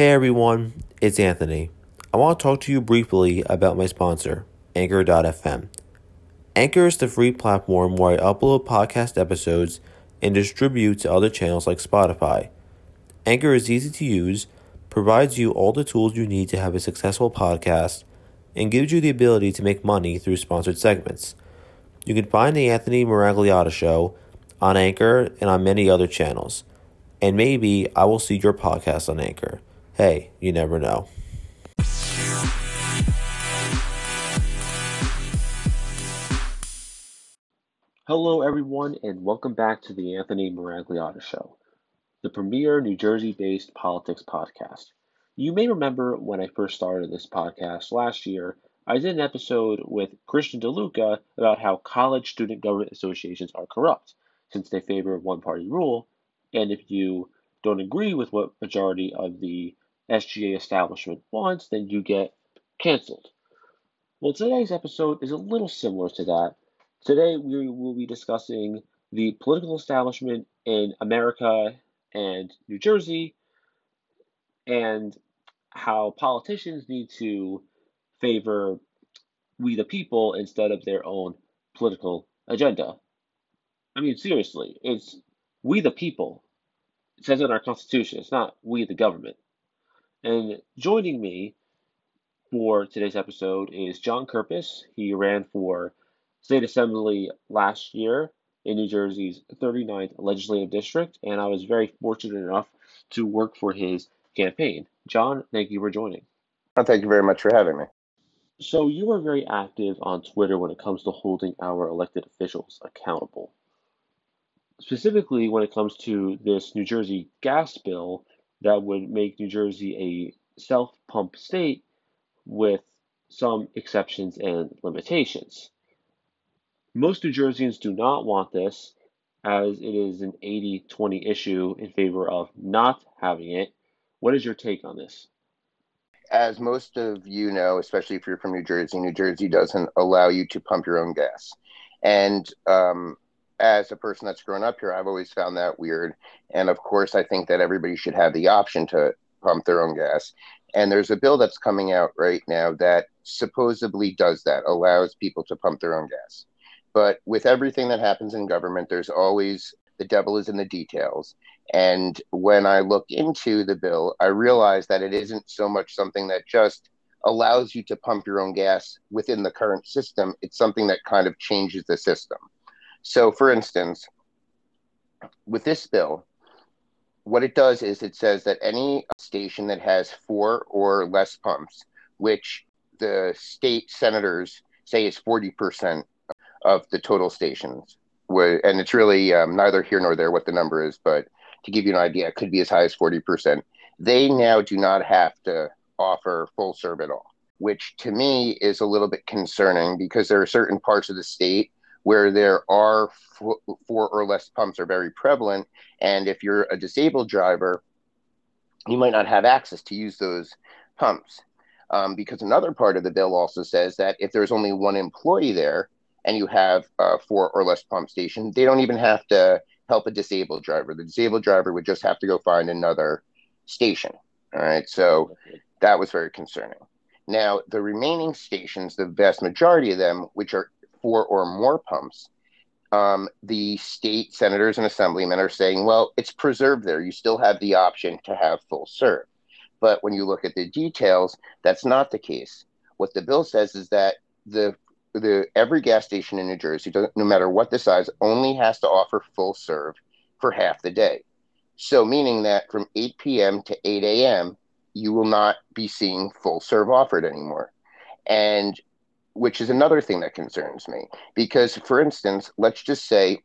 Hey everyone, it's Anthony. I want to talk to you briefly about my sponsor, Anchor.fm. Anchor is the free platform where I upload podcast episodes and distribute to other channels like Spotify. Anchor is easy to use, provides you all the tools you need to have a successful podcast, and gives you the ability to make money through sponsored segments. You can find The Anthony Miragliotta Show on Anchor and on many other channels. And maybe I will see your podcast on Anchor. Hey, you never know. Hello, everyone, and welcome back to the Anthony Miragliotta Show, the premier New Jersey based politics podcast. You may remember when I first started this podcast last year, I did an episode with Christian DeLuca about how college student government associations are corrupt, since they favor one party rule, and if you don't agree with what majority of the SGA establishment wants, then you get canceled. Well, today's episode is a little similar to that. Today, we will be discussing the political establishment in America and New Jersey and how politicians need to favor we the people instead of their own political agenda. I mean, seriously, it's we the people. It says in our Constitution, it's not we the government. And joining me for today's episode is Jon Kurpis. He ran for State Assembly last year in New Jersey's 39th legislative district, and I was very fortunate enough to work for his campaign. John, thank you for joining. Thank you very much for having me. So, you are very active on Twitter when it comes to holding our elected officials accountable. Specifically, when it comes to this New Jersey gas bill that would make New Jersey a self pump state with some exceptions and limitations. Most New Jerseyans do not want this, as it is an 80 20 issue in favor of not having it. What is your take on this? As most of you know, especially if you're from New Jersey, New Jersey doesn't allow you to pump your own gas. And um, as a person that's grown up here, I've always found that weird. And of course, I think that everybody should have the option to pump their own gas. And there's a bill that's coming out right now that supposedly does that, allows people to pump their own gas. But with everything that happens in government, there's always the devil is in the details. And when I look into the bill, I realize that it isn't so much something that just allows you to pump your own gas within the current system. It's something that kind of changes the system. So, for instance, with this bill, what it does is it says that any station that has four or less pumps, which the state senators say is 40% of the total stations, and it's really um, neither here nor there what the number is, but to give you an idea, it could be as high as 40%. They now do not have to offer full serve at all, which to me is a little bit concerning because there are certain parts of the state where there are four or less pumps are very prevalent. And if you're a disabled driver, you might not have access to use those pumps. Um, because another part of the bill also says that if there's only one employee there and you have four or less pump stations, they don't even have to help a disabled driver. The disabled driver would just have to go find another station. All right. So that was very concerning. Now, the remaining stations, the vast majority of them, which are four or more pumps, um, the state senators and assemblymen are saying, well, it's preserved there. You still have the option to have full serve. But when you look at the details, that's not the case. What the bill says is that the the every gas station in New Jersey, no matter what the size, only has to offer full serve for half the day. So, meaning that from 8 p.m. to 8 a.m., you will not be seeing full serve offered anymore. And which is another thing that concerns me. Because, for instance, let's just say,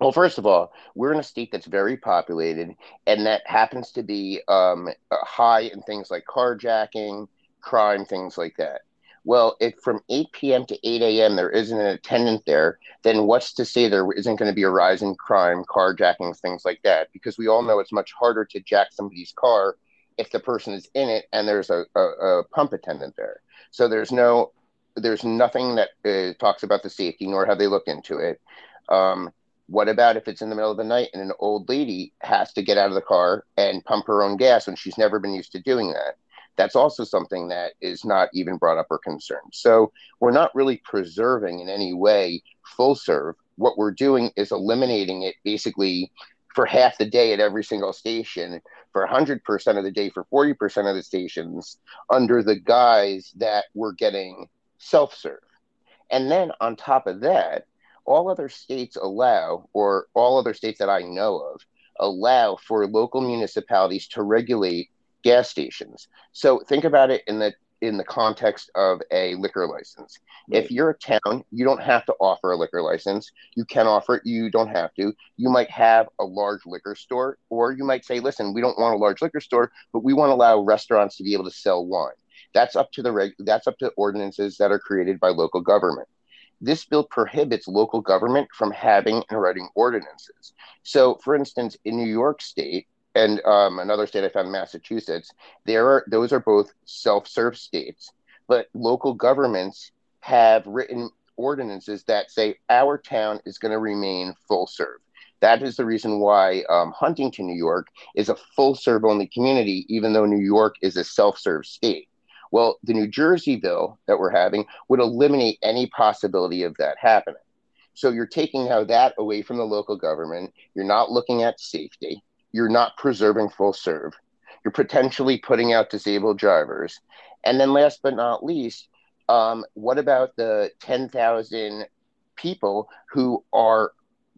well, first of all, we're in a state that's very populated, and that happens to be um, high in things like carjacking, crime, things like that. Well, if from 8 p.m. to 8 a.m. there isn't an attendant there, then what's to say there isn't going to be a rise in crime, carjacking, things like that? Because we all know it's much harder to jack somebody's car if the person is in it and there's a, a, a pump attendant there. So there's no there's nothing that uh, talks about the safety, nor how they look into it. Um, What about if it's in the middle of the night and an old lady has to get out of the car and pump her own gas when she's never been used to doing that? That's also something that is not even brought up or concerned. So we're not really preserving in any way full serve. What we're doing is eliminating it basically for half the day at every single station, for 100% of the day, for 40% of the stations, under the guise that we're getting self serve. And then on top of that, all other states allow, or all other states that I know of, allow for local municipalities to regulate gas stations. So think about it in the in the context of a liquor license. Right. If you're a town, you don't have to offer a liquor license. You can offer it, you don't have to. You might have a large liquor store, or you might say, listen, we don't want a large liquor store, but we want to allow restaurants to be able to sell wine. That's up to the reg- that's up to ordinances that are created by local government. This bill prohibits local government from having and writing ordinances. So, for instance, in New York State, and um, another state I found, Massachusetts. There are those are both self-serve states, but local governments have written ordinances that say our town is going to remain full serve. That is the reason why um, Huntington, New York, is a full serve only community, even though New York is a self serve state. Well, the New Jersey bill that we're having would eliminate any possibility of that happening. So you're taking now that away from the local government. You're not looking at safety you're not preserving full serve. You're potentially putting out disabled drivers. And then last but not least, um, what about the 10,000 people who are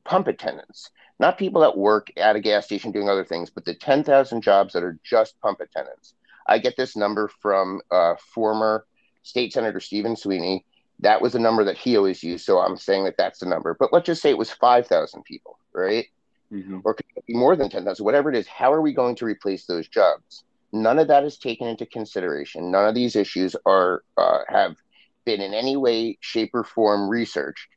pump attendants? Not people that work at a gas station doing other things, but the 10,000 jobs that are just pump attendants. I get this number from uh, former State Senator Stephen Sweeney. That was a number that he always used. So I'm saying that that's the number. But let's just say it was 5,000 people, right? mm-hmm. or could it be more than 10,000, whatever it is, how are we going to replace those jobs? None of that is taken into consideration. None of these issues are uh, have been in any way, shape, or form researched.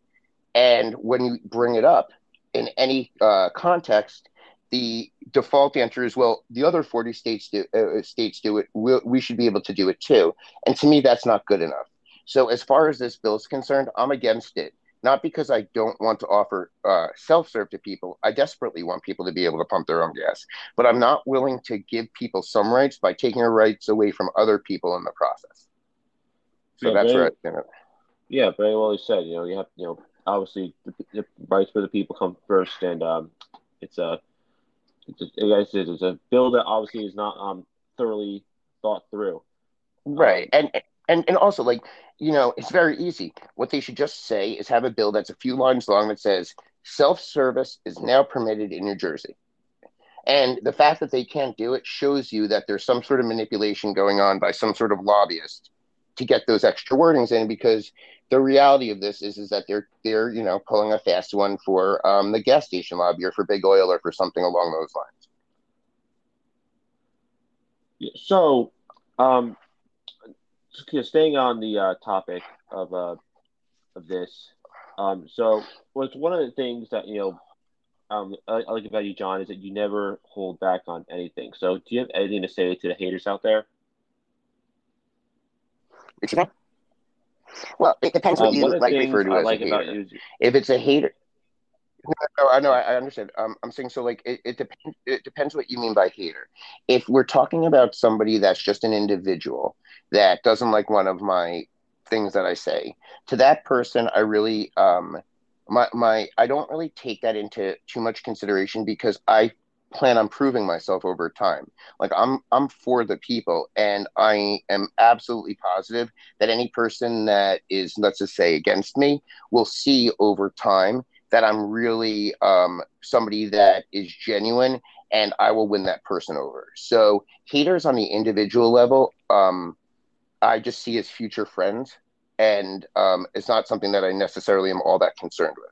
And when you bring it up in any uh, context, the default answer is, well, the other 40 states do, uh, states do it. We'll, we should be able to do it too. And to me, that's not good enough. So as far as this bill is concerned, I'm against it not because I don't want to offer uh, self serve to people. I desperately want people to be able to pump their own gas, but I'm not willing to give people some rights by taking their rights away from other people in the process. So yeah, that's very, right. You know. Yeah, very well said. You know, you have, you know, obviously the, the rights for the people come first, and um, it's a, it's like it's a bill that obviously is not um thoroughly thought through. Right, um, and and and also like you know it's very easy. What they should just say is have a bill that's a few lines long that says self-service is now permitted in new jersey. And the fact that they can't do it shows you that there's some sort of manipulation going on by some sort of lobbyist to get those extra wordings in because the reality of this is is that they're they're you know pulling a fast one for um, the gas station lobby or for big oil or for something along those lines so um, staying on the uh, topic of uh, of this, um, so what's one of the things that you know um, I, I, like about you, Jon, is that you never hold back on anything. So, do you have anything to say to the haters out there? Well, it depends what um, you like refer to I as like a hater. You... If it's a hater, no, I know, I understand. Um, I'm saying so. Like, it, it depends. It depends what you mean by hater. If we're talking about somebody that's just an individual that doesn't like one of my things that I say, to that person, I really, um, my my, I don't really take that into too much consideration because I plan on proving myself over time. Like I'm I'm for the people and I am absolutely positive that any person that is let's just say against me will see over time that I'm really um, somebody that is genuine and I will win that person over. So haters on the individual level, um, I just see as future friends, and um, it's not something that I necessarily am all that concerned with.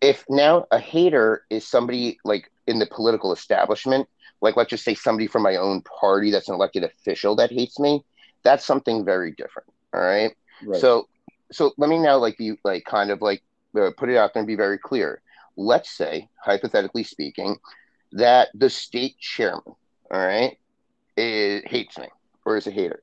If now a hater is somebody like in the political establishment, like let's just say somebody from my own party that's an elected official that hates me, that's something very different. All right. right. So, so let me now like be like kind of like uh, put it out there and be very clear. Let's say, hypothetically speaking, that the state chairman, all right, is, hates me or is a hater.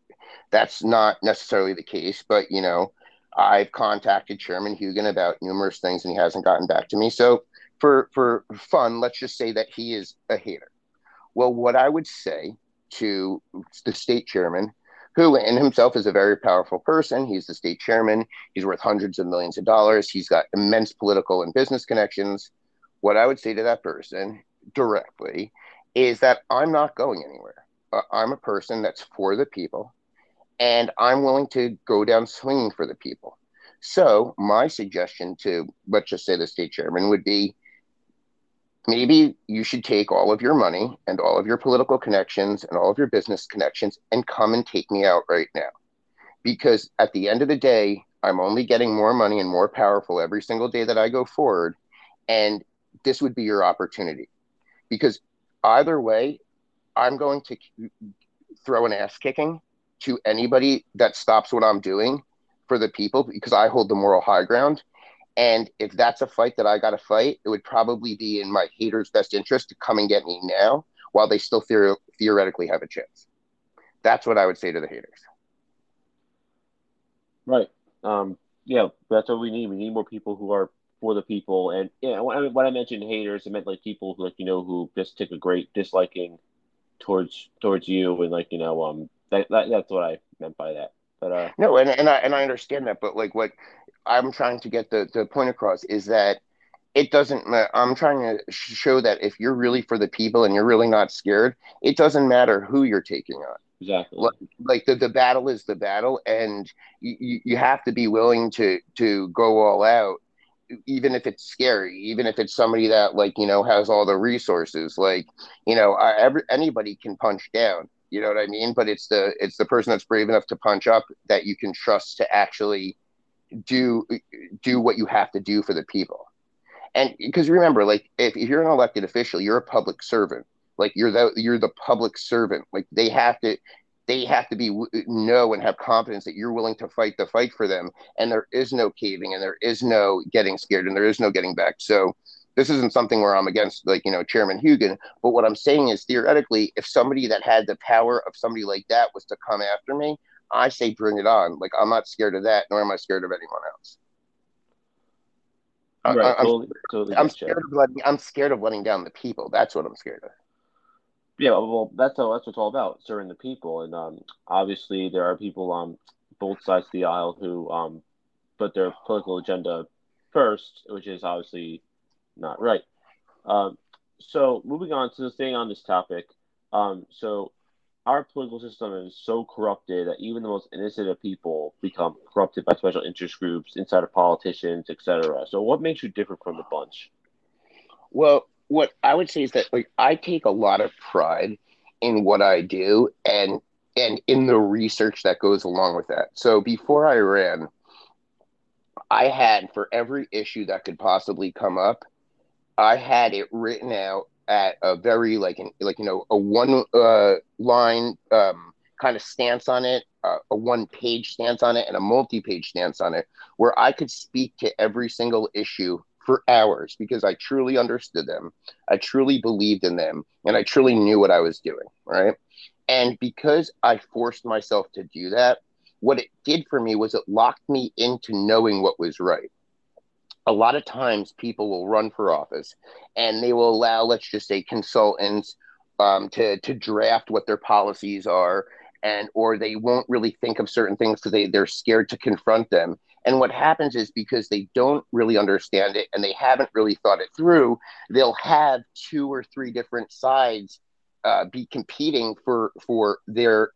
That's not necessarily the case, but you know, I've contacted Chairman Hugin about numerous things and he hasn't gotten back to me. So for for fun, let's just say that he is a hater. Well, what I would say to the state chairman, who in himself is a very powerful person, he's the state chairman, he's worth hundreds of millions of dollars, he's got immense political and business connections. What I would say to that person directly is that I'm not going anywhere. Uh, I'm a person that's for the people, and I'm willing to go down swinging for the people. So, my suggestion to, let's just say, the state chairman would be maybe you should take all of your money and all of your political connections and all of your business connections and come and take me out right now. Because at the end of the day, I'm only getting more money and more powerful every single day that I go forward. And this would be your opportunity. Because either way, I'm going to throw an ass kicking to anybody that stops what I'm doing for the people because I hold the moral high ground. And if that's a fight that I got to fight, it would probably be in my haters' best interest to come and get me now while they still theor- theoretically have a chance. That's what I would say to the haters. Right. Um, yeah, that's what we need. We need more people who are for the people. And yeah, when I, when I mentioned haters, I meant like people who, like you know who just take a great disliking towards towards you, and like you know, um, that, that that's what I meant by that. But uh, no, and and I and I understand that, but like what I'm trying to get the the point across is that it doesn't i'm trying to show that if you're really for the people and you're really not scared it doesn't matter who you're taking on. Exactly. Like, like the, the battle is the battle and you, you have to be willing to to go all out even if it's scary even if it's somebody that like you know has all the resources. Like you know I, every, anybody can punch down you know what i mean? But it's the it's the person that's brave enough to punch up that you can trust to actually do do what you have to do for the people. And because remember like if, if you're an elected official you're a public servant. Like you're the you're the public servant. Like they have to they have to be know and have confidence that you're willing to fight the fight for them. And there is no caving and there is no getting scared and there is no getting back. So this isn't something where i'm against like you know chairman Hugin but what i'm saying is theoretically if somebody that had the power of somebody like that was to come after me I say bring it on. Like I'm not scared of that, nor am I scared of anyone else. Right, I, am totally, totally I'm scared of letting. I'm scared of letting down the people. That's what I'm scared of. Yeah, well, that's all. That's what it's all about, serving the people. And um, obviously, there are people on both sides of the aisle who um, put their political agenda first, which is obviously not right. Um, so, moving on to staying on this topic. Um, so, our political system is so corrupted that even the most innocent of people become corrupted by special interest groups, insider politicians, etc. So, what makes you different from the bunch? Well, what I would say is that like I take a lot of pride in what I do and and in the research that goes along with that. So before I ran, I had for every issue that could possibly come up, I had it written out at a very like an like you know a one uh, line um, kind of stance on it, uh, a one page stance on it, and a multi page stance on it, where I could speak to every single issue for hours because I truly understood them, I truly believed in them, and I truly knew what I was doing. Right, and because I forced myself to do that, what it did for me was it locked me into knowing what was right a lot of times people will run for office and they will allow, let's just say, consultants um, to to draft what their policies are, and or they won't really think of certain things because they they're scared to confront them. And what happens is because they don't really understand it and they haven't really thought it through, they'll have two or three different sides uh, be competing for for their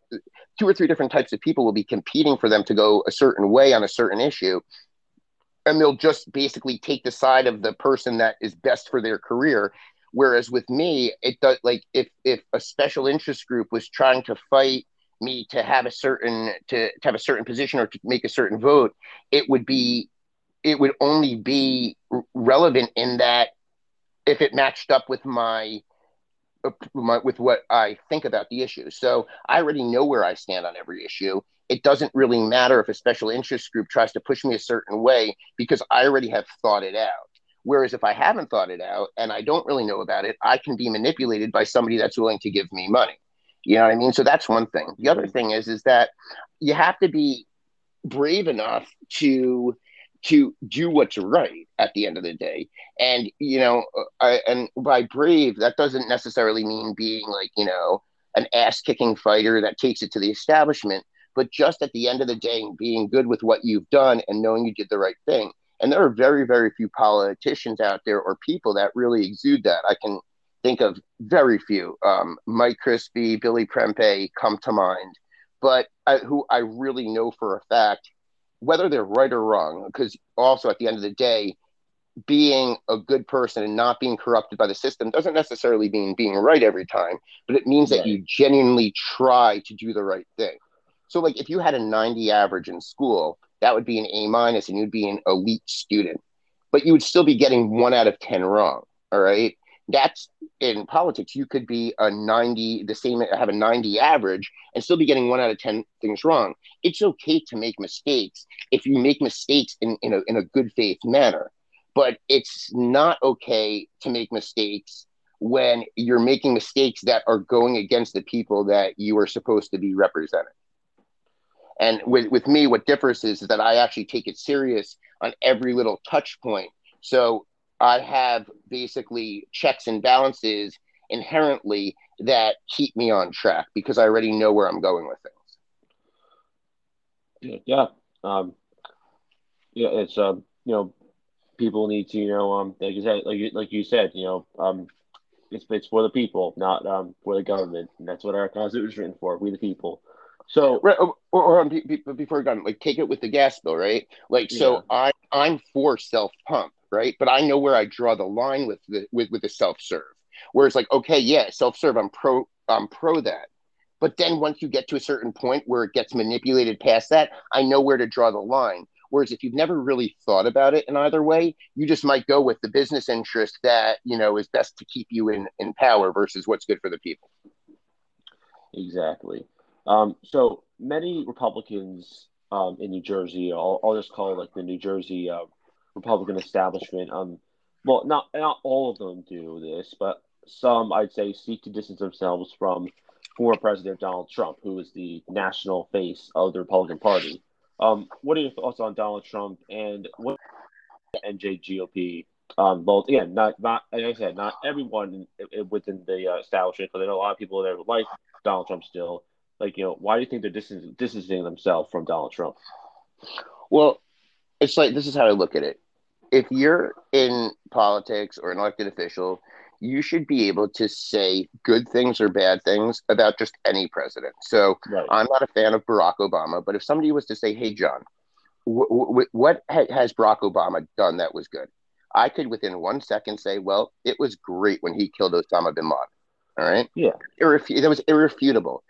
two or three different types of people will be competing for them to go a certain way on a certain issue and they'll just basically take the side of the person that is best for their career whereas with me it does like if if a special interest group was trying to fight me to have a certain to, to have a certain position or to make a certain vote it would be it would only be relevant in that if it matched up with my, uh, my with what I think about the issue. So I already know where I stand on every issue, it doesn't really matter if a special interest group tries to push me a certain way because I already have thought it out. Whereas if I haven't thought it out and I don't really know about it, I can be manipulated by somebody that's willing to give me money. You know what I mean? So that's one thing. The other thing is is that you have to be brave enough to to do what's right at the end of the day. And you know, uh, I, and by brave, that doesn't necessarily mean being like you know an ass kicking fighter that takes it to the establishment, but just at the end of the day, being good with what you've done and knowing you did the right thing. And there are very, very few politicians out there or people that really exude that. I can think of very few. Um, Mike Crispi, Billy Prempeh come to mind, but I, who I really know for a fact, whether they're right or wrong, because also at the end of the day, being a good person and not being corrupted by the system doesn't necessarily mean being right every time, but it means that you genuinely try to do the right thing. So, like, if you had a 90 average in school, that would be an A minus and you'd be an elite student, but you would still be getting one out of 10 wrong. All right. That's in politics. You could be a 90, the same, have a 90 average and still be getting one out of 10 things wrong. It's okay to make mistakes if you make mistakes in, in, a, in a good faith manner but it's not okay to make mistakes when you're making mistakes that are going against the people that you are supposed to be representing. And with, with me, what differs is that I actually take it serious on every little touch point. So I have basically checks and balances inherently that keep me on track because I already know where I'm going with things. Yeah. Um, yeah, it's, um, you know, people need to, you know, um, like you said, like you, like you said, you know, um, it's it's for the people, not um for the government, and that's what our constitution is written for. We the people. So, right, or, or, or before you're like take it with the gas bill, right? Like, so yeah. I I'm for self pump, right? But I know where I draw the line with the with with the self serve. Where it's like, okay, yeah, self serve, I'm pro, I'm pro that. But then once you get to a certain point where it gets manipulated past that, I know where to draw the line. Whereas if you've never really thought about it in either way, you just might go with the business interest that, you know, is best to keep you in, in power versus what's good for the people. Exactly. Um, so many Republicans um, in New Jersey, I'll, I'll, just call it like the New Jersey uh, Republican establishment. Um, well, not not all of them do this, but some I'd say seek to distance themselves from former President Donald Trump, who is the national face of the Republican Party. Um, what are your thoughts on Donald Trump and what NJGOP? Um, both again, not not like I said, not everyone within the uh, establishment, but there are a lot of people that like Donald Trump still. Like, you know, why do you think they're distancing, distancing themselves from Donald Trump? Well, it's like this is how I look at it. If you're in politics or an elected official, you should be able to say good things or bad things about just any president. So right. I'm not a fan of Barack Obama, but if somebody was to say, "Hey, Jon, w- w- what ha- has Barack Obama done that was good?" I could, within one second, say, "Well, it was great when he killed Osama bin Laden." All right. Yeah. Irref- that was irrefutable.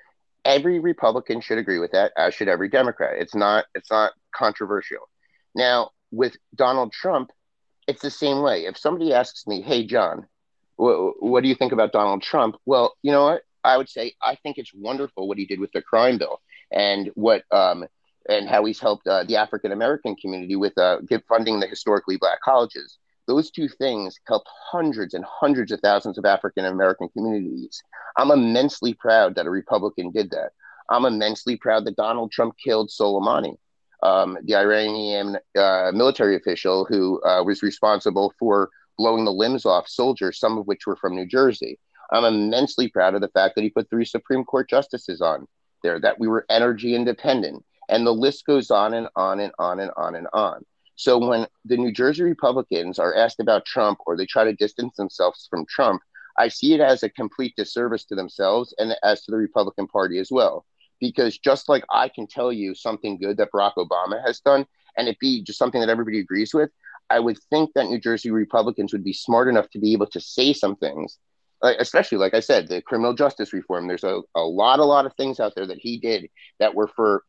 Every Republican should agree with that, as should every Democrat. It's not. It's not controversial. Now, with Donald Trump, it's the same way. If somebody asks me, "Hey, Jon," what, what do you think about Donald Trump? Well, you know what? I would say I think it's wonderful what he did with the crime bill and what um, and how he's helped uh, the African American community with uh, funding the historically black colleges. Those two things help hundreds and hundreds of thousands of African American communities. I'm immensely proud that a Republican did that. I'm immensely proud that Donald Trump killed Soleimani, um, the Iranian uh, military official who uh, was responsible for blowing the limbs off soldiers, some of which were from New Jersey. I'm immensely proud of the fact that he put three Supreme Court justices on there, that we were energy independent. And the list goes on and on and on and on and on. So when the New Jersey Republicans are asked about Trump or they try to distance themselves from Trump, I see it as a complete disservice to themselves and as to the Republican Party as well. Because just like I can tell you something good that Barack Obama has done, and it be just something that everybody agrees with, I would think that New Jersey Republicans would be smart enough to be able to say some things, especially like I said, the criminal justice reform. There's a, a lot, a lot of things out there that he did that were for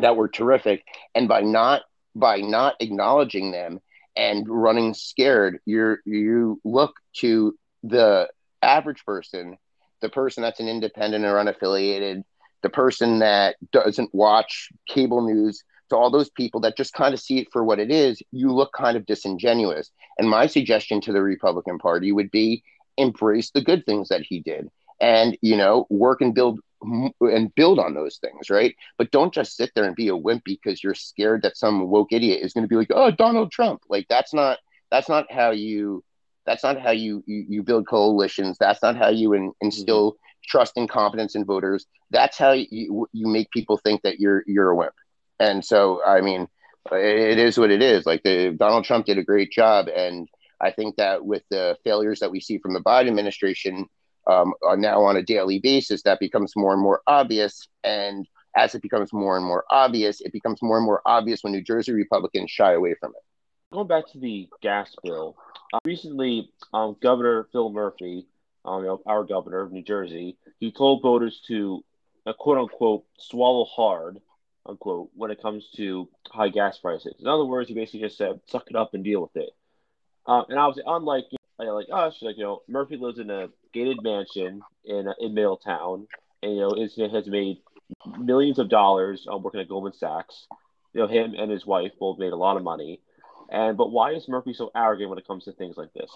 that were terrific, and by not by not acknowledging them and running scared, you're you look to the average person, the person that's an independent or unaffiliated, the person that doesn't watch cable news to all those people that just kind of see it for what it is, you look kind of disingenuous. And my suggestion to the Republican Party would be embrace the good things that he did and, you know, work and build and build on those things, right? But don't just sit there and be a wimp because you're scared that some woke idiot is going to be like, "Oh, Donald Trump." Like that's not that's not how you that's not how you you, you build coalitions. That's not how you in, instill mm-hmm. trust and confidence in voters. That's how you you make people think that you're you're a wimp. And so, I mean, it is what it is. Like the Donald Trump did a great job, and I think that with the failures that we see from the Biden administration um, now on a daily basis, that becomes more and more obvious. And as it becomes more and more obvious, it becomes more and more obvious when New Jersey Republicans shy away from it. Going back to the gas bill, uh, recently, um, Governor Phil Murphy, um, our governor of New Jersey, he told voters to, uh, quote unquote, swallow hard unquote, when it comes to high gas prices. In other words, he basically just said, suck it up and deal with it. Uh, and obviously, unlike you know, like us, like you know, Murphy lives in a gated mansion in in Middletown, and you know, is, has made millions of dollars um, working at Goldman Sachs. You know, him and his wife both made a lot of money. And but why is Murphy so arrogant when it comes to things like this?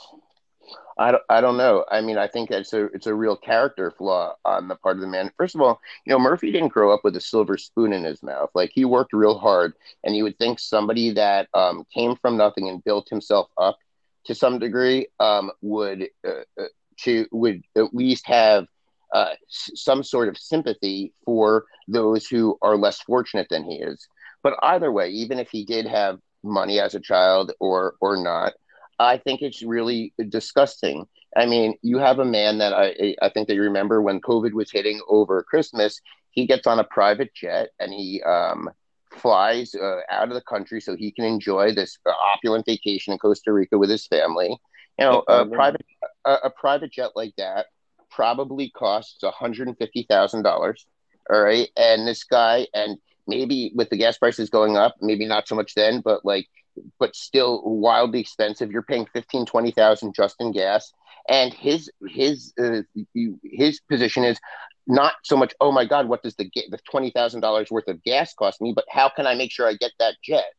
I don't, I don't know. I mean, I think it's a it's a real character flaw on the part of the man. First of all, you know, Murphy didn't grow up with a silver spoon in his mouth. Like he worked real hard, and you would think somebody that um, came from nothing and built himself up to some degree um, would uh, uh to would at least have uh, some sort of sympathy for those who are less fortunate than he is. But either way, even if he did have money as a child or or not, I think it's really disgusting. I mean, you have a man that I I think that you remember when COVID was hitting over Christmas. He gets on a private jet and he um, flies uh, out of the country so he can enjoy this opulent vacation in Costa Rica with his family. You know, a private a, a private jet like that probably costs one hundred and fifty thousand dollars. All right, and this guy and maybe with the gas prices going up, maybe not so much then, but like but still wildly expensive. You're paying 15, 20,000 just in gas. And his his uh, his position is not so much, oh my God, what does the the twenty thousand dollars worth of gas cost me, but how can I make sure I get that jet?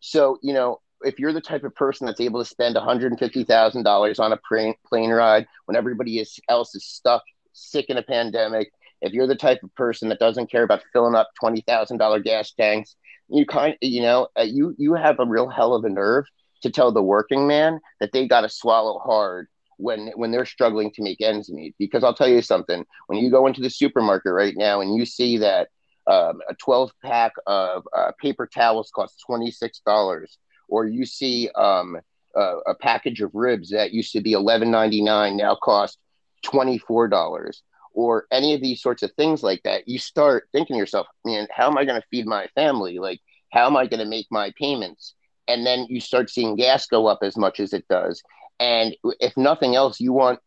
So you know, if you're the type of person that's able to spend one hundred and fifty thousand dollars on a plane ride when everybody is, else is stuck, sick in a pandemic, if you're the type of person that doesn't care about filling up twenty thousand dollar gas tanks you kind you know uh, you you have a real hell of a nerve to tell the working man that they got to swallow hard when when they're struggling to make ends meet. Because i'll tell you something when you go into the supermarket right now and you see that um, a 12 pack of uh, paper towels costs $26 or you see um, uh, a package of ribs that used to be $11.99 now cost $24 or any of these sorts of things like that, you start thinking to yourself, man, how am I going to feed my family? Like, how am I going to make my payments? And then you start seeing gas go up as much as it does. And if nothing else, you want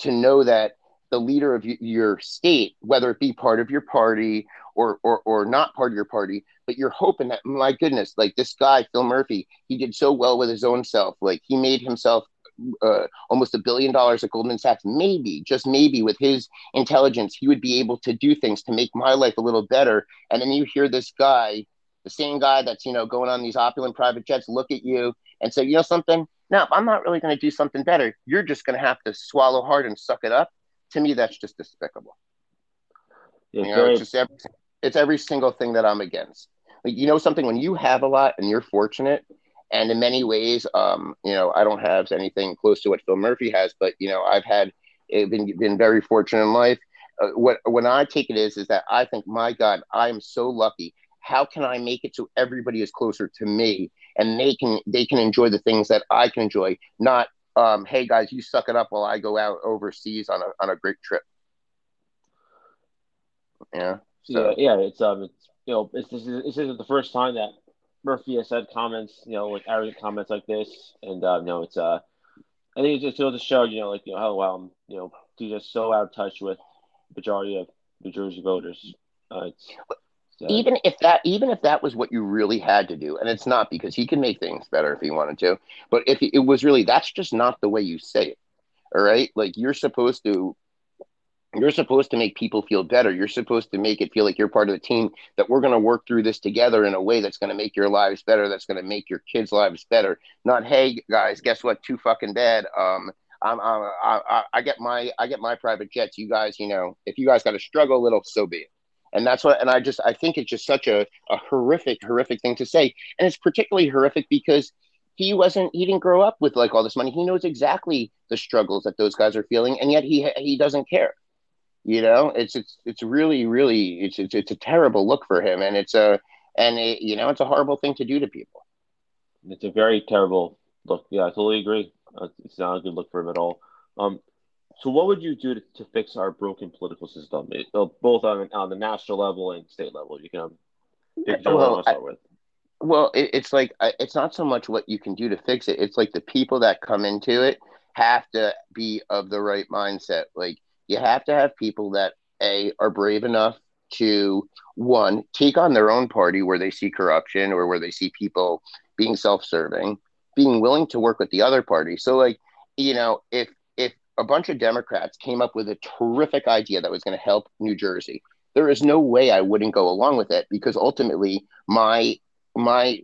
to know that the leader of your state, whether it be part of your party or, or, or not part of your party, but you're hoping that, my goodness, like this guy, Phil Murphy, he did so well with his own self. Like he made himself uh, almost a billion dollars at Goldman Sachs, maybe, just maybe with his intelligence, he would be able to do things to make my life a little better. And then you hear this guy, the same guy that's, you know, going on these opulent private jets, look at you and say, you know, something, no, I'm not really going to do something better. You're just going to have to swallow hard and suck it up. To me, that's just despicable. Yeah, you know, it's just every, it's every single thing that I'm against. Like, you know, something when you have a lot and you're fortunate, and in many ways, um, you know, I don't have anything close to what Phil Murphy has, but you know, I've had eh, been been very fortunate in life. Uh, what when I take it is is that I think, my God, I am so lucky. How can I make it so everybody is closer to me and they can they can enjoy the things that I can enjoy? Not, um, hey guys, you suck it up while I go out overseas on a on a great trip. Yeah. So. Yeah, yeah, it's um, it's you know, it's this is, this isn't the first time that Murphy has said comments, you know, like arrogant comments like this, and uh, you know, it's uh, I think it just goes to show, you know, like you know how um, you know, he's just so out of touch with the majority of New Jersey voters. Uh, uh, even if that, even if that was what you really had to do, and it's not because he can make things better if he wanted to, but if it was really, that's just not the way you say it. All right, like you're supposed to you're supposed to make people feel better. You're supposed to make it feel like you're part of the team, that we're going to work through this together in a way that's going to make your lives better, that's going to make your kids' lives better. Not, hey, guys, guess what? Too fucking bad. Um, I'm, I'm I, I get my I get my private jets. You guys, you know, if you guys got to struggle a little, so be it. And that's what, and I just, I think it's just such a, a horrific, horrific thing to say. And it's particularly horrific because he wasn't, he didn't grow up with like all this money. He knows exactly the struggles that those guys are feeling. And yet he, he doesn't care. You know, it's, it's, it's really, really, it's, it's, it's a terrible look for him. And it's a, and it, you know, it's a horrible thing to do to people. It's a very terrible look. Yeah, I totally agree. It's not a good look for him at all. Um, so, what would you do to, to fix our broken political system, it, both on, on the national level and state level? You can well, start with. Well, it, it's like it's not so much what you can do to fix it. It's like the people that come into it have to be of the right mindset. Like you have to have people that a are brave enough to one take on their own party where they see corruption or where they see people being self-serving being willing to work with the other party. So, like, you know, if if a bunch of Democrats came up with a terrific idea that was going to help New Jersey, there is no way I wouldn't go along with it because ultimately my my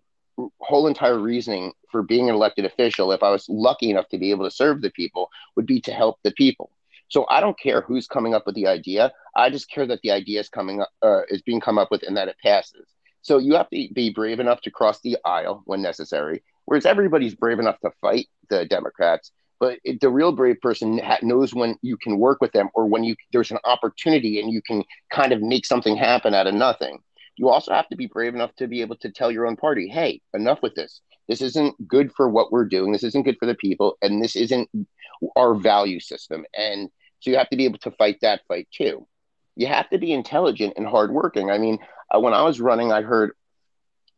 whole entire reasoning for being an elected official, if I was lucky enough to be able to serve the people, would be to help the people. So I don't care who's coming up with the idea. I just care that the idea is coming up, uh, is being come up with, and that it passes. So you have to be brave enough to cross the aisle when necessary, Whereas everybody's brave enough to fight the Democrats, but it, the real brave person ha- knows when you can work with them or when you there's an opportunity and you can kind of make something happen out of nothing. You also have to be brave enough to be able to tell your own party, "Hey, enough with this. This isn't good for what we're doing. This isn't good for the people, and this isn't our value system." And so you have to be able to fight that fight too. You have to be intelligent and hardworking. I mean, uh, when I was running, I heard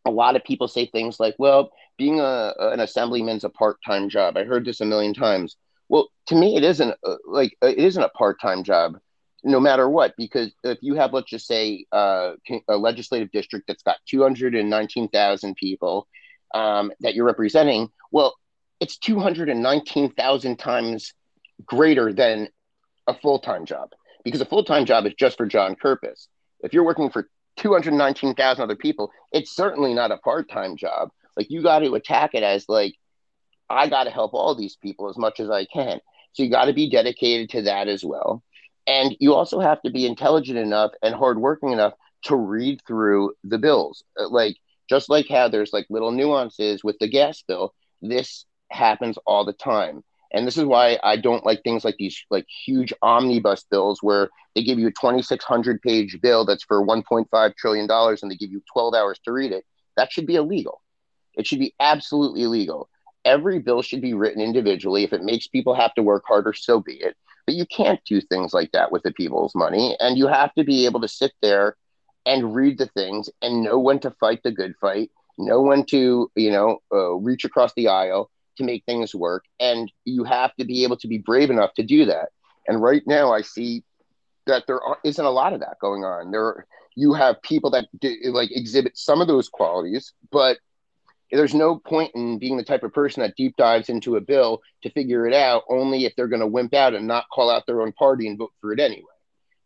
a lot of people say things like, well, being a, an assemblyman's a part-time job. I heard this a million times. Well, to me, it isn't uh, like uh, it isn't a part-time job, no matter what. Because if you have, let's just say, uh, a legislative district that's got two hundred and nineteen thousand people um, that you're representing, well, it's two hundred and nineteen thousand times greater than a full-time job. Because a full-time job is just for Jon Kurpis. If you're working for 219,000 other people, it's certainly not a part time job. Like, you got to attack it as, like, I got to help all these people as much as I can. So, you got to be dedicated to that as well. And you also have to be intelligent enough and hardworking enough to read through the bills. Like, just like how there's like little nuances with the gas bill, this happens all the time. And this is why I don't like things like these like huge omnibus bills where they give you a 2600 page bill that's for 1.5 trillion dollars and they give you 12 hours to read it. That should be illegal. It should be absolutely illegal. Every bill should be written individually. If it makes people have to work harder, so be it. But you can't do things like that with the people's money. And you have to be able to sit there and read the things and know when to fight the good fight, know when to, you know, uh, reach across the aisle to make things work. And you have to be able to be brave enough to do that. And right now, I see that there isn't a lot of that going on. There, you have people that do, like exhibit some of those qualities, but there's no point in being the type of person that deep dives into a bill to figure it out only if they're going to wimp out and not call out their own party and vote for it anyway.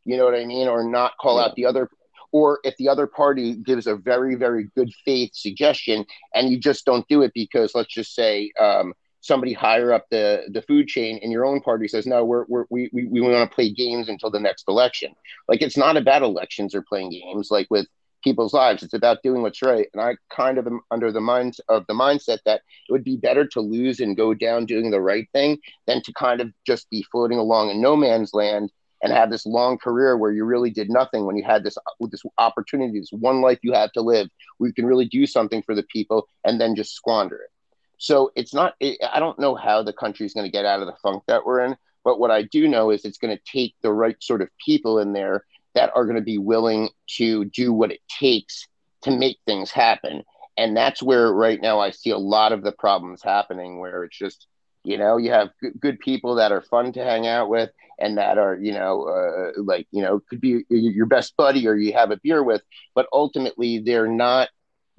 You know what I mean? Or not call yeah. out the other or if the other party gives a very very good faith suggestion and you just don't do it because let's just say um, somebody higher up the the food chain in your own party says no we're, we're we, we, we want to play games until the next election. Like it's not about elections or playing games like with people's lives. It's about doing what's right. And i kind of am under the mind of the mindset that it would be better to lose and go down doing the right thing than to kind of just be floating along in no man's land and have this long career where you really did nothing when you had this this opportunity, this one life you have to live, where you can really do something for the people and then just squander it. So it's not. It, I don't know how the country is going to get out of the funk that we're in, but what I do know is it's going to take the right sort of people in there that are going to be willing to do what it takes to make things happen. And that's where right now I see a lot of the problems happening, where it's just you know you have good, good people that are fun to hang out with and that are you know uh, like you know could be your best buddy or you have a beer with but ultimately they're not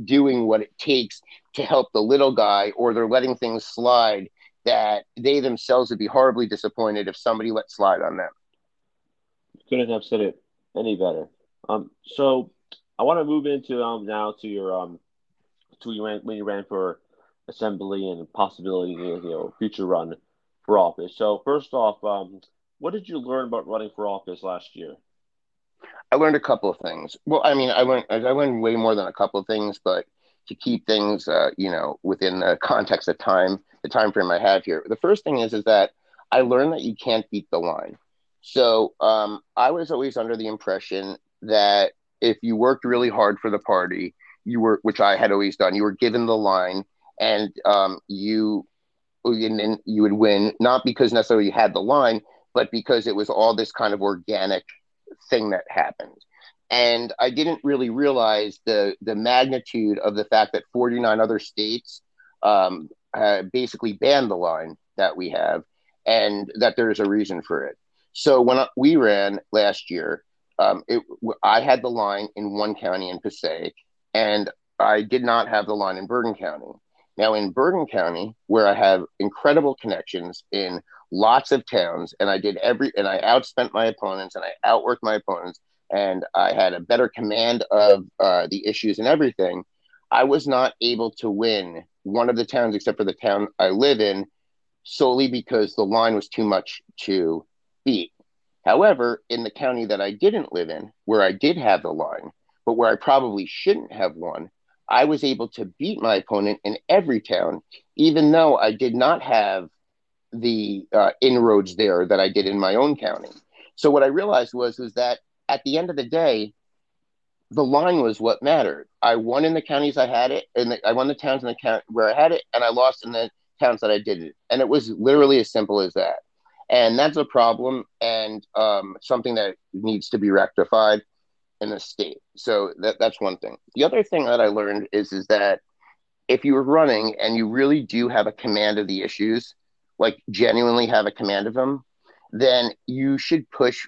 doing what it takes to help the little guy or they're letting things slide that they themselves would be horribly disappointed if somebody let slide on them. Couldn't have said it any better. Um so i want to move into um now to your um to your when you ran for assembly and possibility you know future run for office. So first off, um, what did you learn about running for office last year? I learned a couple of things. Well, I mean, I learned I learned way more than a couple of things, but to keep things, uh, you know, within the context of time, the time frame I have here. The first thing is is that I learned that you can't beat the line. So um, I was always under the impression that if you worked really hard for the party, you were, which I had always done, you were given the line, and um, you, and then you would win, not because necessarily you had the line, but because it was all this kind of organic thing that happened. And I didn't really realize the the magnitude of the fact that 49 other states um, basically banned the line that we have, and that there's a reason for it. So when we ran last year, um, it, I had the line in one county in Passaic, and I did not have the line in Bergen County. Now, in Bergen County, where I have incredible connections in lots of towns, and I did every, and I outspent my opponents, and I outworked my opponents, and I had a better command of uh, the issues and everything. I was not able to win one of the towns except for the town I live in solely because the line was too much to beat. However, in the county that I didn't live in, where I did have the line, but where I probably shouldn't have won, I was able to beat my opponent in every town, even though I did not have the uh, inroads there that I did in my own county. So what I realized was was that at the end of the day, the line was what mattered. I won in the counties I had it, and I won the towns in the count where I had it, and I lost in the towns that I didn't. And it was literally as simple as that and that's a problem and um, something that needs to be rectified in the state. So that, that's one thing. The other thing that I learned is is that if you are running and you really do have a command of the issues, like genuinely have a command of them, then you should push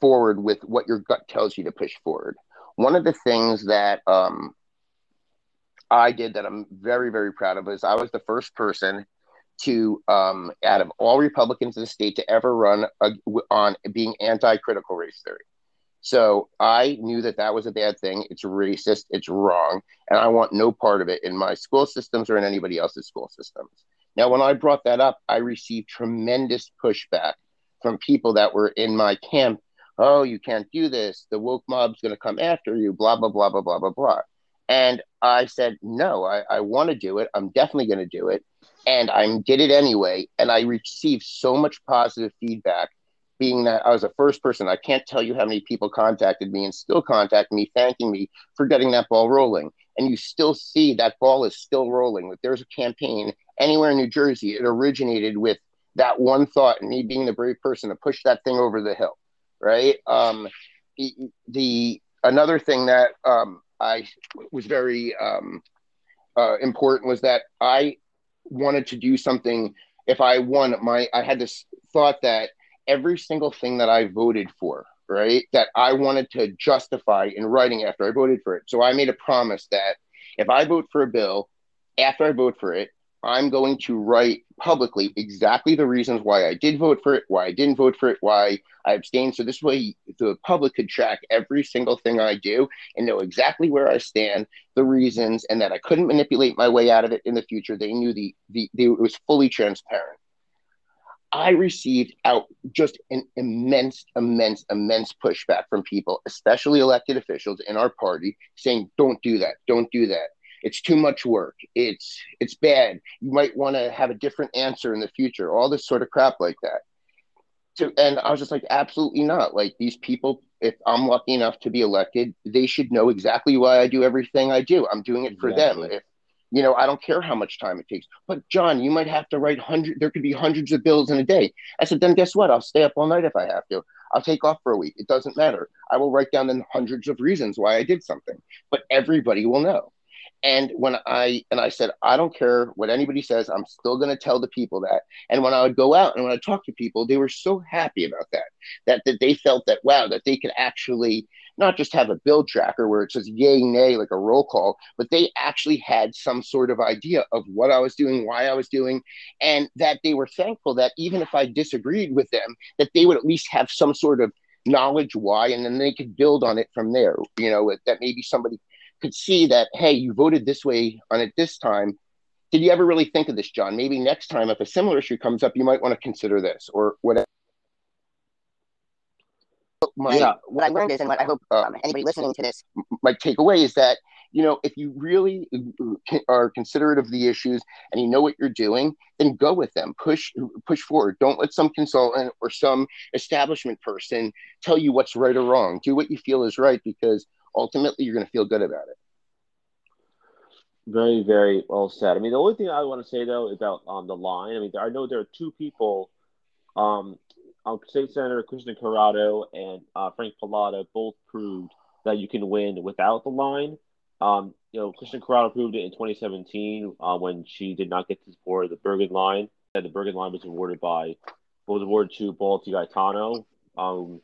forward with what your gut tells you to push forward. One of the things that um, I did that I'm very, very proud of is I was the first person to um, out of all Republicans in the state to ever run a, on being anti-critical race theory. So I knew that that was a bad thing. It's racist. It's wrong, and I want no part of it in my school systems or in anybody else's school systems. Now, when I brought that up, I received tremendous pushback from people that were in my camp. Oh, you can't do this. The woke mob's going to come after you. Blah blah blah blah blah blah blah. And I said, no, I, I want to do it. I'm definitely going to do it and I did it anyway. And I received so much positive feedback, being that I was the first person. I can't tell you how many people contacted me and still contact me, thanking me for getting that ball rolling. And you still see that ball is still rolling. If there's a campaign anywhere in New Jersey, it originated with that one thought, and me being the brave person to push that thing over the hill, right? Um, the, the another thing that um, I was very um, uh, important was that I wanted to do something if I won my I had this thought that every single thing that I voted for, right, that I wanted to justify in writing after I voted for it. So I made a promise that if I vote for a bill, after I vote for it, I'm going to write publicly exactly the reasons why I did vote for it, why I didn't vote for it, why I abstained. So this way the public could track every single thing I do and know exactly where I stand, the reasons, and that I couldn't manipulate my way out of it in the future. They knew the, the, the it was fully transparent. I received out just an immense, immense, immense pushback from people, especially elected officials in our party, saying, don't do that, don't do that. It's too much work. It's it's bad. You might want to have a different answer in the future. All this sort of crap like that. So and i was just like absolutely not. Like these people if i'm lucky enough to be elected they should know exactly why i do everything i do. I'm doing it for exactly. them if you know i don't care how much time it takes but Jon you might have to write hundred there could be hundreds of bills in a day i said then guess what i'll stay up all night if i have to I'll take off for a week. It doesn't matter. I will write down the hundreds of reasons why I did something, but everybody will know. And when I and I said, I don't care what anybody says, I'm still going to tell the people that. And when I would go out and when I talk to people, they were so happy about that, that that they felt that wow, that they could actually not just have a build tracker where it says yay nay like a roll call, but they actually had some sort of idea of what I was doing, why I was doing, and that they were thankful that even if I disagreed with them, that they would at least have some sort of knowledge why, and then they could build on it from there. You know, that maybe somebody could see that, hey, you voted this way on it this time. did you ever really think of this, Jon? Maybe next time, if a similar issue comes up, you might want to consider this or whatever. My, yeah. What I learned is, and what I hope um, anybody listening to this, my takeaway is that you know if you really are considerate of the issues and you know what you're doing, then go with them. Push push forward. Don't let some consultant or some establishment person tell you what's right or wrong. Do what you feel is right because ultimately you're going to feel good about it. Very, very well said. I mean, the only thing I want to say though about um, the line. I mean, I know there are two people, um, um State Senator Kristin Corrado and uh, Frank Pallotta both proved that you can win without the line. Um, you know, Kristin Corrado proved it in 2017 uh, when she did not get to support the Bergen line. And the Bergen line was awarded by was awarded to Balti Gaetano. Um,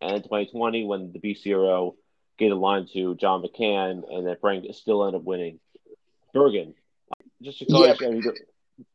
and in 2020 when the BCRO gave the line to John McCann, and then Frank still ended up winning. Bergen. Just to yeah. I mean,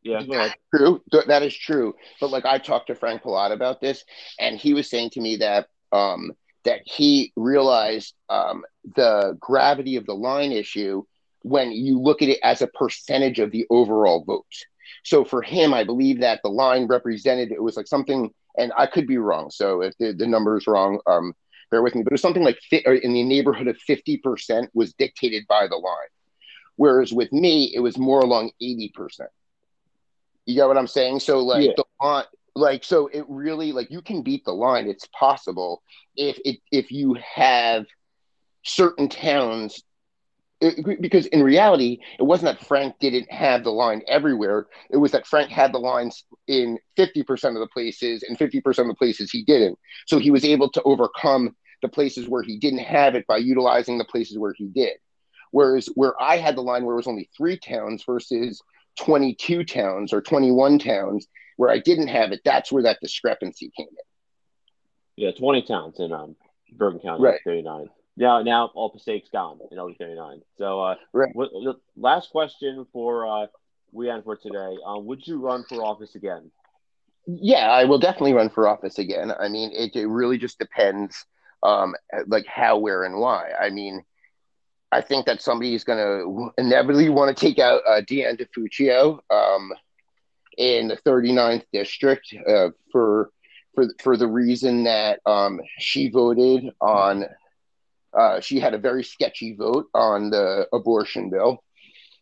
yeah, ahead. True, that is true. But like I talked to Frank Pallotta about this, and he was saying to me that um, that he realized um, the gravity of the line issue when you look at it as a percentage of the overall votes. So for him, I believe that the line represented it was like something, and I could be wrong. So if the, the number is wrong, um, bear with me. But it was something like in the neighborhood of fifty percent was dictated by the line. Whereas with me, it was more along 80%. You get what I'm saying? So like yeah. the line, like so it really like you can beat the line. It's possible if it if you have certain towns eh, it, because in reality, it wasn't that Frank didn't have the line everywhere. It was that Frank had the lines in 50% of the places and 50% of the places he didn't. So he was able to overcome the places where he didn't have it by utilizing the places where he did. Whereas where I had the line where it was only three towns versus 22 towns or 21 towns where I didn't have it, that's where that discrepancy came in. Yeah, 20 towns in um, Bergen County, right. 39. Now, now all Passaic's gone in LD 39. So, uh, right. The last question for uh, Wean for today. Um, would you run for office again? Yeah, I will definitely run for office again. I mean, it, it really just depends, um, like how, where, and why. I mean, I think that somebody is going to inevitably want to take out uh, DeAnne DeFuccio um, in the 39th district uh, for for for the reason that um, she voted on. Uh, she had a very sketchy vote on the abortion bill.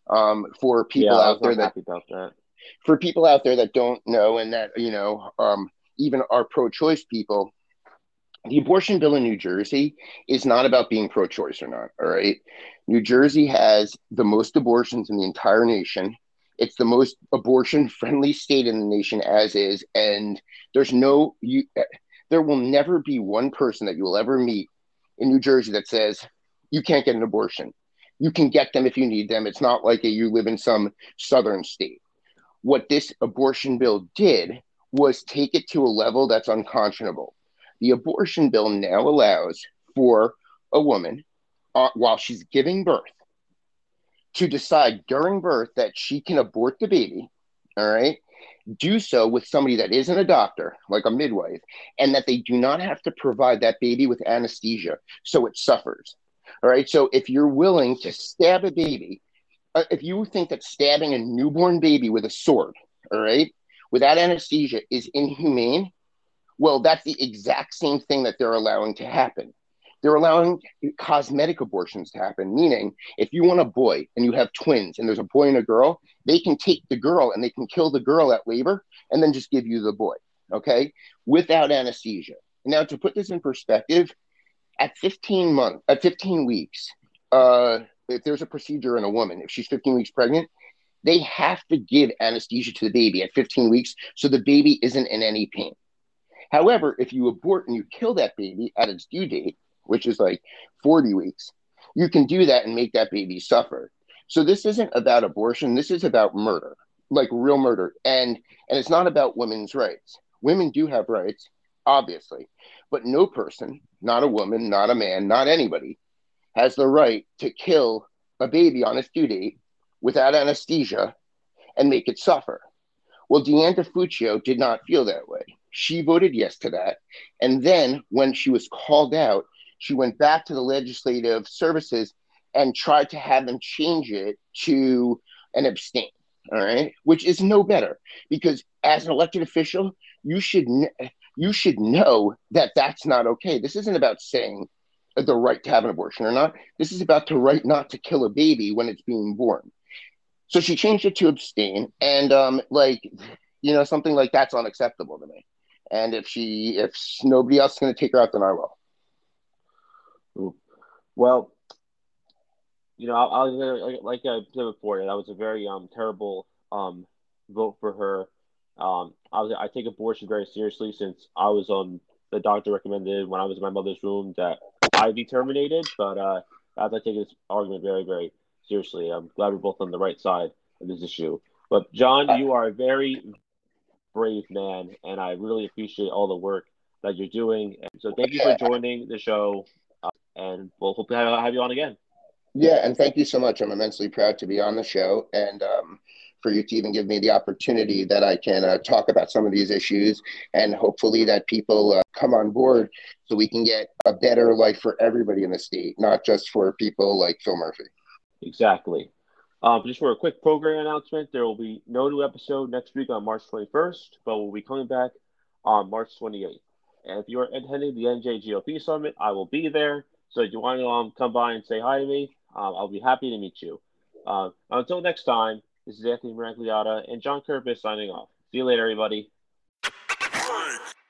Um, for people yeah, out there that, that, for people out there that don't know and that you know um, even our pro-choice people the abortion bill in New Jersey is not about being pro choice or not. All right. New Jersey has the most abortions in the entire nation. It's the most abortion friendly state in the nation, as is. And there's no, you, there will never be one person that you will ever meet in New Jersey that says you can't get an abortion. You can get them if you need them. It's not like a, you live in some southern state. What this abortion bill did was take it to a level that's unconscionable the abortion bill now allows for a woman uh, while she's giving birth to decide during birth that she can abort the baby all right do so with somebody that isn't a doctor like a midwife and that they do not have to provide that baby with anesthesia so it suffers all right? So if you're willing to stab a baby uh, if you think that stabbing a newborn baby with a sword all right without anesthesia is inhumane well, that's the exact same thing that they're allowing to happen. They're allowing cosmetic abortions to happen, meaning if you want a boy and you have twins and there's a boy and a girl, they can take the girl and they can kill the girl at labor and then just give you the boy, okay, without anesthesia. Now, to put this in perspective, at 15 months, at 15 weeks, uh, if there's a procedure in a woman, if she's 15 weeks pregnant, they have to give anesthesia to the baby at 15 weeks so the baby isn't in any pain. However, if you abort and you kill that baby at its due date, which is like 40 weeks, you can do that and make that baby suffer. So this isn't about abortion. This is about murder, like real murder. And and it's not about women's rights. Women do have rights, obviously, but no person, not a woman, not a man, not anybody, has the right to kill a baby on its due date without anesthesia and make it suffer. Well, DeAnne DeFuccio did not feel that way. She voted yes to that. And then when she was called out, she went back to the legislative services and tried to have them change it to an abstain. all right, which is no better because as an elected official, you should you should know that that's not okay. This isn't about saying the right to have an abortion or not. This is about the right not to kill a baby when it's being born. So she changed it to abstain, and um, like you know, something like that's unacceptable to me. And if she, if nobody else is going to take her out, then I will. Well, you know, I, I was like I said before, that was a very um terrible um vote for her. Um, I was I take abortion very seriously since I was on the doctor recommended when I was in my mother's room that I be terminated. But uh, as I take this argument very very seriously, I'm glad we're both on the right side of this issue. But Jon, you are a very brave man, and I really appreciate all the work that you're doing. So thank you for joining the show, uh, and we'll hope to have, have, you on again. Yeah, and thank you so much. I'm immensely proud to be on the show, and um, for you to even give me the opportunity that I can uh, talk about some of these issues, and hopefully that people uh, come on board so we can get a better life for everybody in the state, not just for people like Phil Murphy. Exactly. Um, just for a quick program announcement, there will be no new episode next week on March 21st, but we'll be coming back on March 28th. And if you are attending the NJGOP Summit, I will be there. So if you want to um, come by and say hi to me, um, I'll be happy to meet you. Uh, until next time, this is Anthony Miragliotta and Jon Kurpis signing off. See you later, everybody.